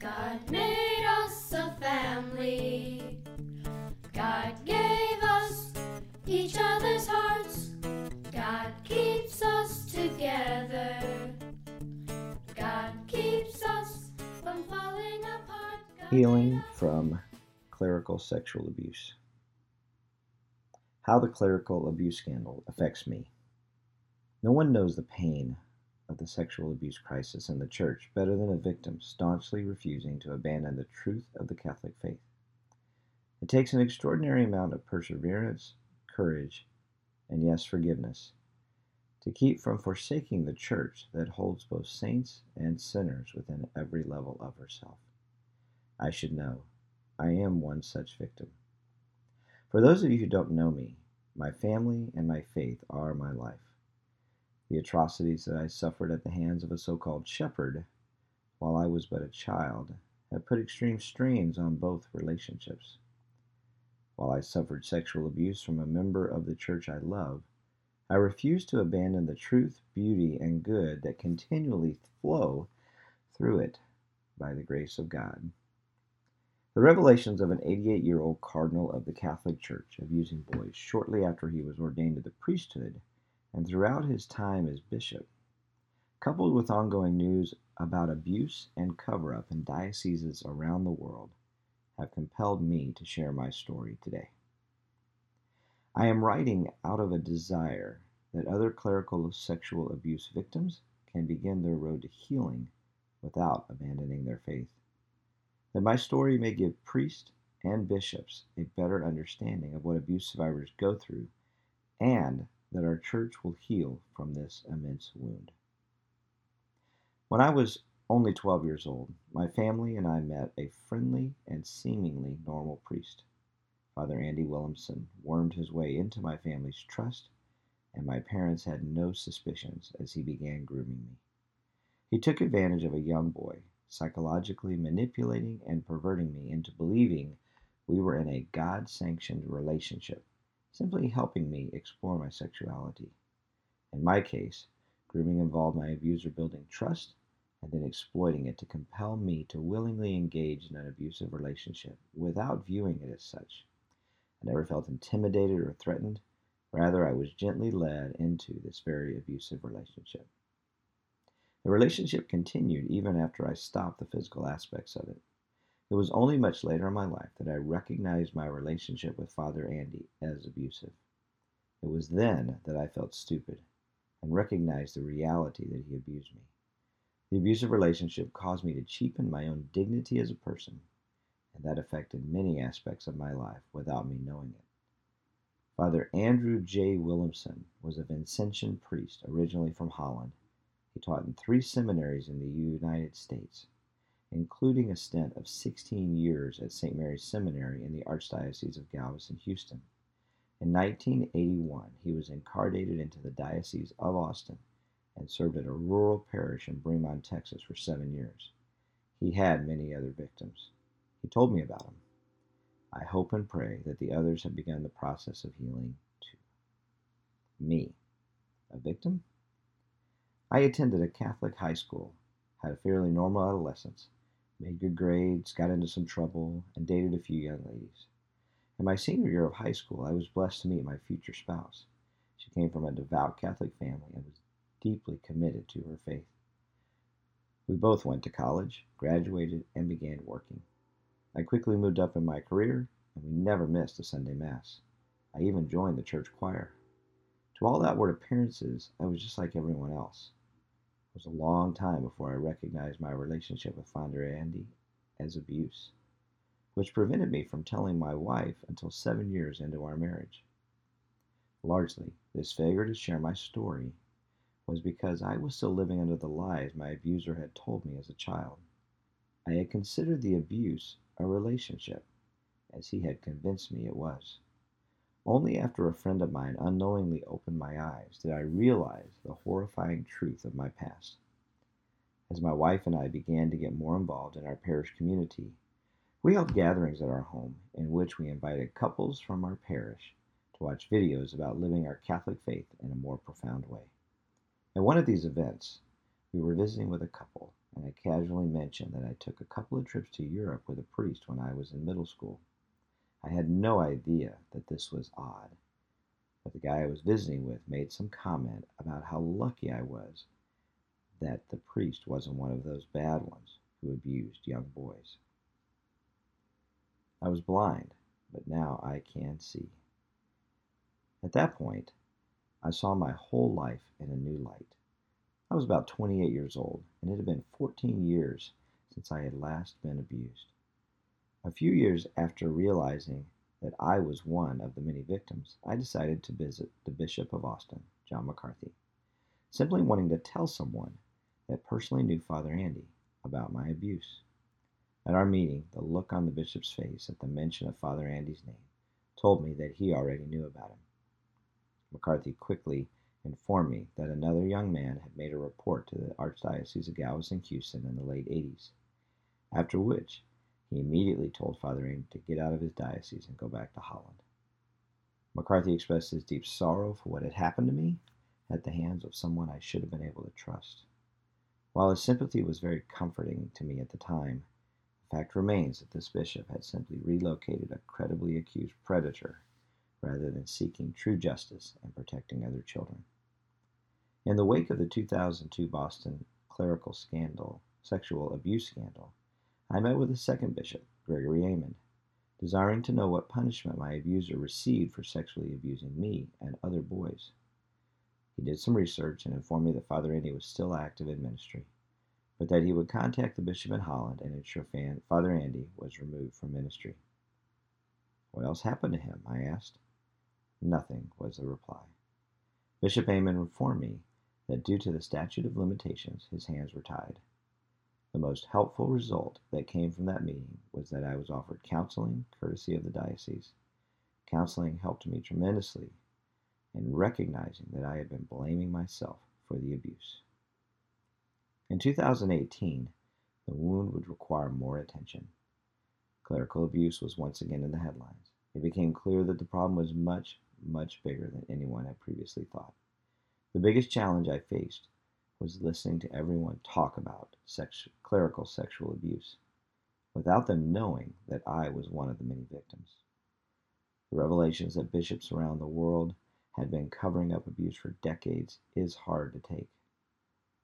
God made us a family. God gave us each other's hearts. God keeps us together. God keeps us from falling apart. God Healing from clerical sexual abuse. How the clerical abuse scandal affects me. No one knows the pain of the sexual abuse crisis in the church better than a victim staunchly refusing to abandon the truth of the Catholic faith. It takes an extraordinary amount of perseverance, courage, and yes, forgiveness to keep from forsaking the church that holds both saints and sinners within every level of herself. I should know. I am one such victim. For those of you who don't know me, my family and my faith are my life. The atrocities that I suffered at the hands of a so called shepherd while I was but a child have put extreme strains on both relationships. While I suffered sexual abuse from a member of the church I love, I refuse to abandon the truth, beauty, and good that continually flow through it by the grace of God. The revelations of an 88 year old cardinal of the Catholic Church abusing boys shortly after he was ordained to the priesthood and throughout his time as bishop, coupled with ongoing news about abuse and cover up in dioceses around the world, have compelled me to share my story today. I am writing out of a desire that other clerical sexual abuse victims can begin their road to healing without abandoning their faith. That my story may give priests and bishops a better understanding of what abuse survivors go through, and that our church will heal from this immense wound. When I was only 12 years old, my family and I met a friendly and seemingly normal priest. Father Andy Williamson wormed his way into my family's trust, and my parents had no suspicions as he began grooming me. He took advantage of a young boy, psychologically manipulating and perverting me into believing we were in a God sanctioned relationship, simply helping me explore my sexuality. In my case, grooming involved my abuser building trust and then exploiting it to compel me to willingly engage in an abusive relationship without viewing it as such. I never felt intimidated or threatened. Rather, I was gently led into this very abusive relationship. The relationship continued even after I stopped the physical aspects of it. It was only much later in my life that I recognized my relationship with Father Andy as abusive. It was then that I felt stupid and recognized the reality that he abused me. The abusive relationship caused me to cheapen my own dignity as a person, and that affected many aspects of my life without me knowing it. Father Andrew J. Williamson was a Vincentian priest originally from Holland. He taught in three seminaries in the United States, including a stint of 16 years at St. Mary's Seminary in the Archdiocese of Galveston, Houston. In 1981, he was incardinated into the Diocese of Austin and served at a rural parish in Fremont, Texas for seven years. He had many other victims. He told me about them. I hope and pray that the others have begun the process of healing too. Me, a victim? I attended a Catholic high school, had a fairly normal adolescence, made good grades, got into some trouble, and dated a few young ladies. In my senior year of high school, I was blessed to meet my future spouse. She came from a devout Catholic family and was deeply committed to her faith. We both went to college, graduated, and began working. I quickly moved up in my career, and we never missed a Sunday Mass. I even joined the church choir. To all outward appearances, I was just like everyone else. It was a long time before I recognized my relationship with Father Andy as abuse, which prevented me from telling my wife until seven years into our marriage. Largely, this failure to share my story was because I was still living under the lies my abuser had told me as a child. I had considered the abuse a relationship, as he had convinced me it was. Only after a friend of mine unknowingly opened my eyes did I realize the horrifying truth of my past. As my wife and I began to get more involved in our parish community, we held gatherings at our home in which we invited couples from our parish to watch videos about living our Catholic faith in a more profound way. At one of these events, we were visiting with a couple and I casually mentioned that I took a couple of trips to Europe with a priest when I was in middle school. I had no idea that this was odd, but the guy I was visiting with made some comment about how lucky I was that the priest wasn't one of those bad ones who abused young boys. I was blind, but now I can see. At that point, I saw my whole life in a new light. I was about 28 years old, and it had been 14 years since I had last been abused. A few years after realizing that I was one of the many victims, I decided to visit the Bishop of Austin, John McCarthy, simply wanting to tell someone that personally knew Father Andy about my abuse. At our meeting, the look on the bishop's face at the mention of Father Andy's name told me that he already knew about him. McCarthy quickly informed me that another young man had made a report to the Archdiocese of Galveston Houston in the late 80s, after which he immediately told Father to get out of his diocese and go back to Holland. McCarthy expressed his deep sorrow for what had happened to me at the hands of someone I should have been able to trust. While his sympathy was very comforting to me at the time, the fact remains that this bishop had simply relocated a credibly accused predator rather than seeking true justice and protecting other children. In the wake of the 2002 Boston clerical scandal, sexual abuse scandal, I met with a second bishop, Gregory Aymond, desiring to know what punishment my abuser received for sexually abusing me and other boys. He did some research and informed me that Father Andy was still active in ministry, but that he would contact the bishop in Holland and ensure Father Andy was removed from ministry. What else happened to him? I asked. Nothing was the reply. Bishop Aymond informed me that due to the statute of limitations, his hands were tied. The most helpful result that came from that meeting was that I was offered counseling courtesy of the diocese. Counseling helped me tremendously in recognizing that I had been blaming myself for the abuse. In 2018, the wound would require more attention. Clerical abuse was once again in the headlines. It became clear that the problem was much, much bigger than anyone had previously thought. The biggest challenge I faced was listening to everyone talk about sex, clerical sexual abuse without them knowing that I was one of the many victims. The revelations that bishops around the world had been covering up abuse for decades is hard to take.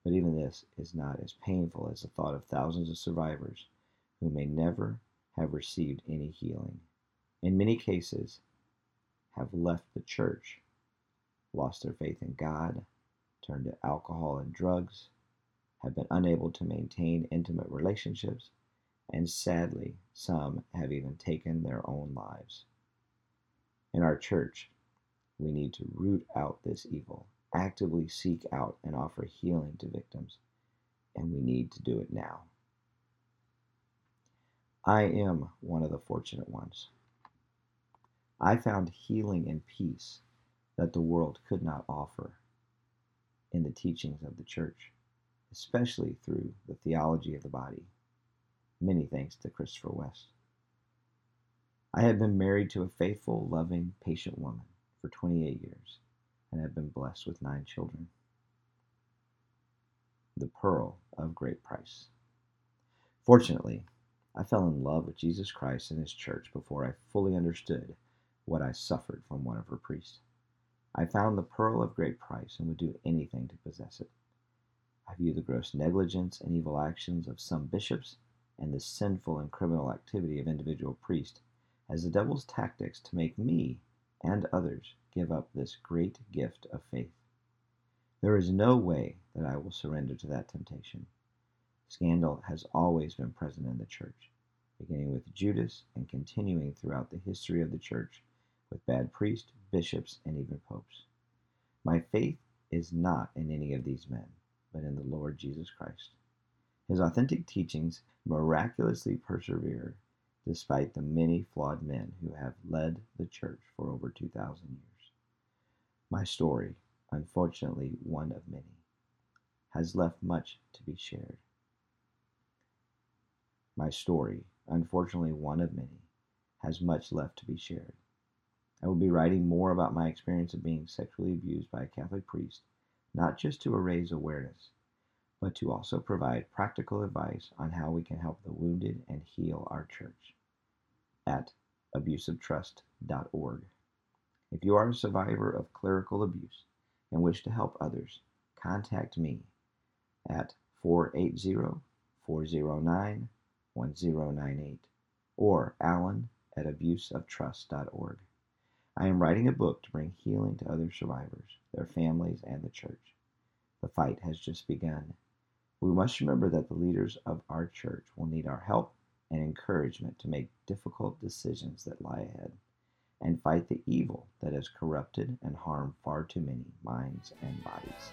But even this is not as painful as the thought of thousands of survivors who may never have received any healing. In many cases, have left the church, lost their faith in God, turned to alcohol and drugs, have been unable to maintain intimate relationships, and sadly, some have even taken their own lives. In our church, we need to root out this evil, actively seek out and offer healing to victims, and we need to do it now. I am one of the fortunate ones. I found healing and peace that the world could not offer in the teachings of the church, especially through the theology of the body. Many thanks to Christopher West. I have been married to a faithful, loving, patient woman for 28 years and have been blessed with nine children. The Pearl of Great Price. Fortunately, I fell in love with Jesus Christ and His church before I fully understood what I suffered from one of her priests. I found the pearl of great price and would do anything to possess it. I view the gross negligence and evil actions of some bishops and the sinful and criminal activity of individual priests as the devil's tactics to make me and others give up this great gift of faith. There is no way that I will surrender to that temptation. Scandal has always been present in the church, beginning with Judas and continuing throughout the history of the church with bad priests, bishops, and even popes. My faith is not in any of these men, but in the Lord Jesus Christ. His authentic teachings miraculously persevere despite the many flawed men who have led the church for over 2,000 years. My story, unfortunately one of many, has left much to be shared. My story, unfortunately one of many, has much left to be shared. I will be writing more about my experience of being sexually abused by a Catholic priest, not just to raise awareness, but to also provide practical advice on how we can help the wounded and heal our church at abuseoftrust.org. If you are a survivor of clerical abuse and wish to help others, contact me at 480 409 1098 or alan at abuseoftrust.org. I am writing a book to bring healing to other survivors, their families, and the church. The fight has just begun. We must remember that the leaders of our church will need our help and encouragement to make difficult decisions that lie ahead and fight the evil that has corrupted and harmed far too many minds and bodies.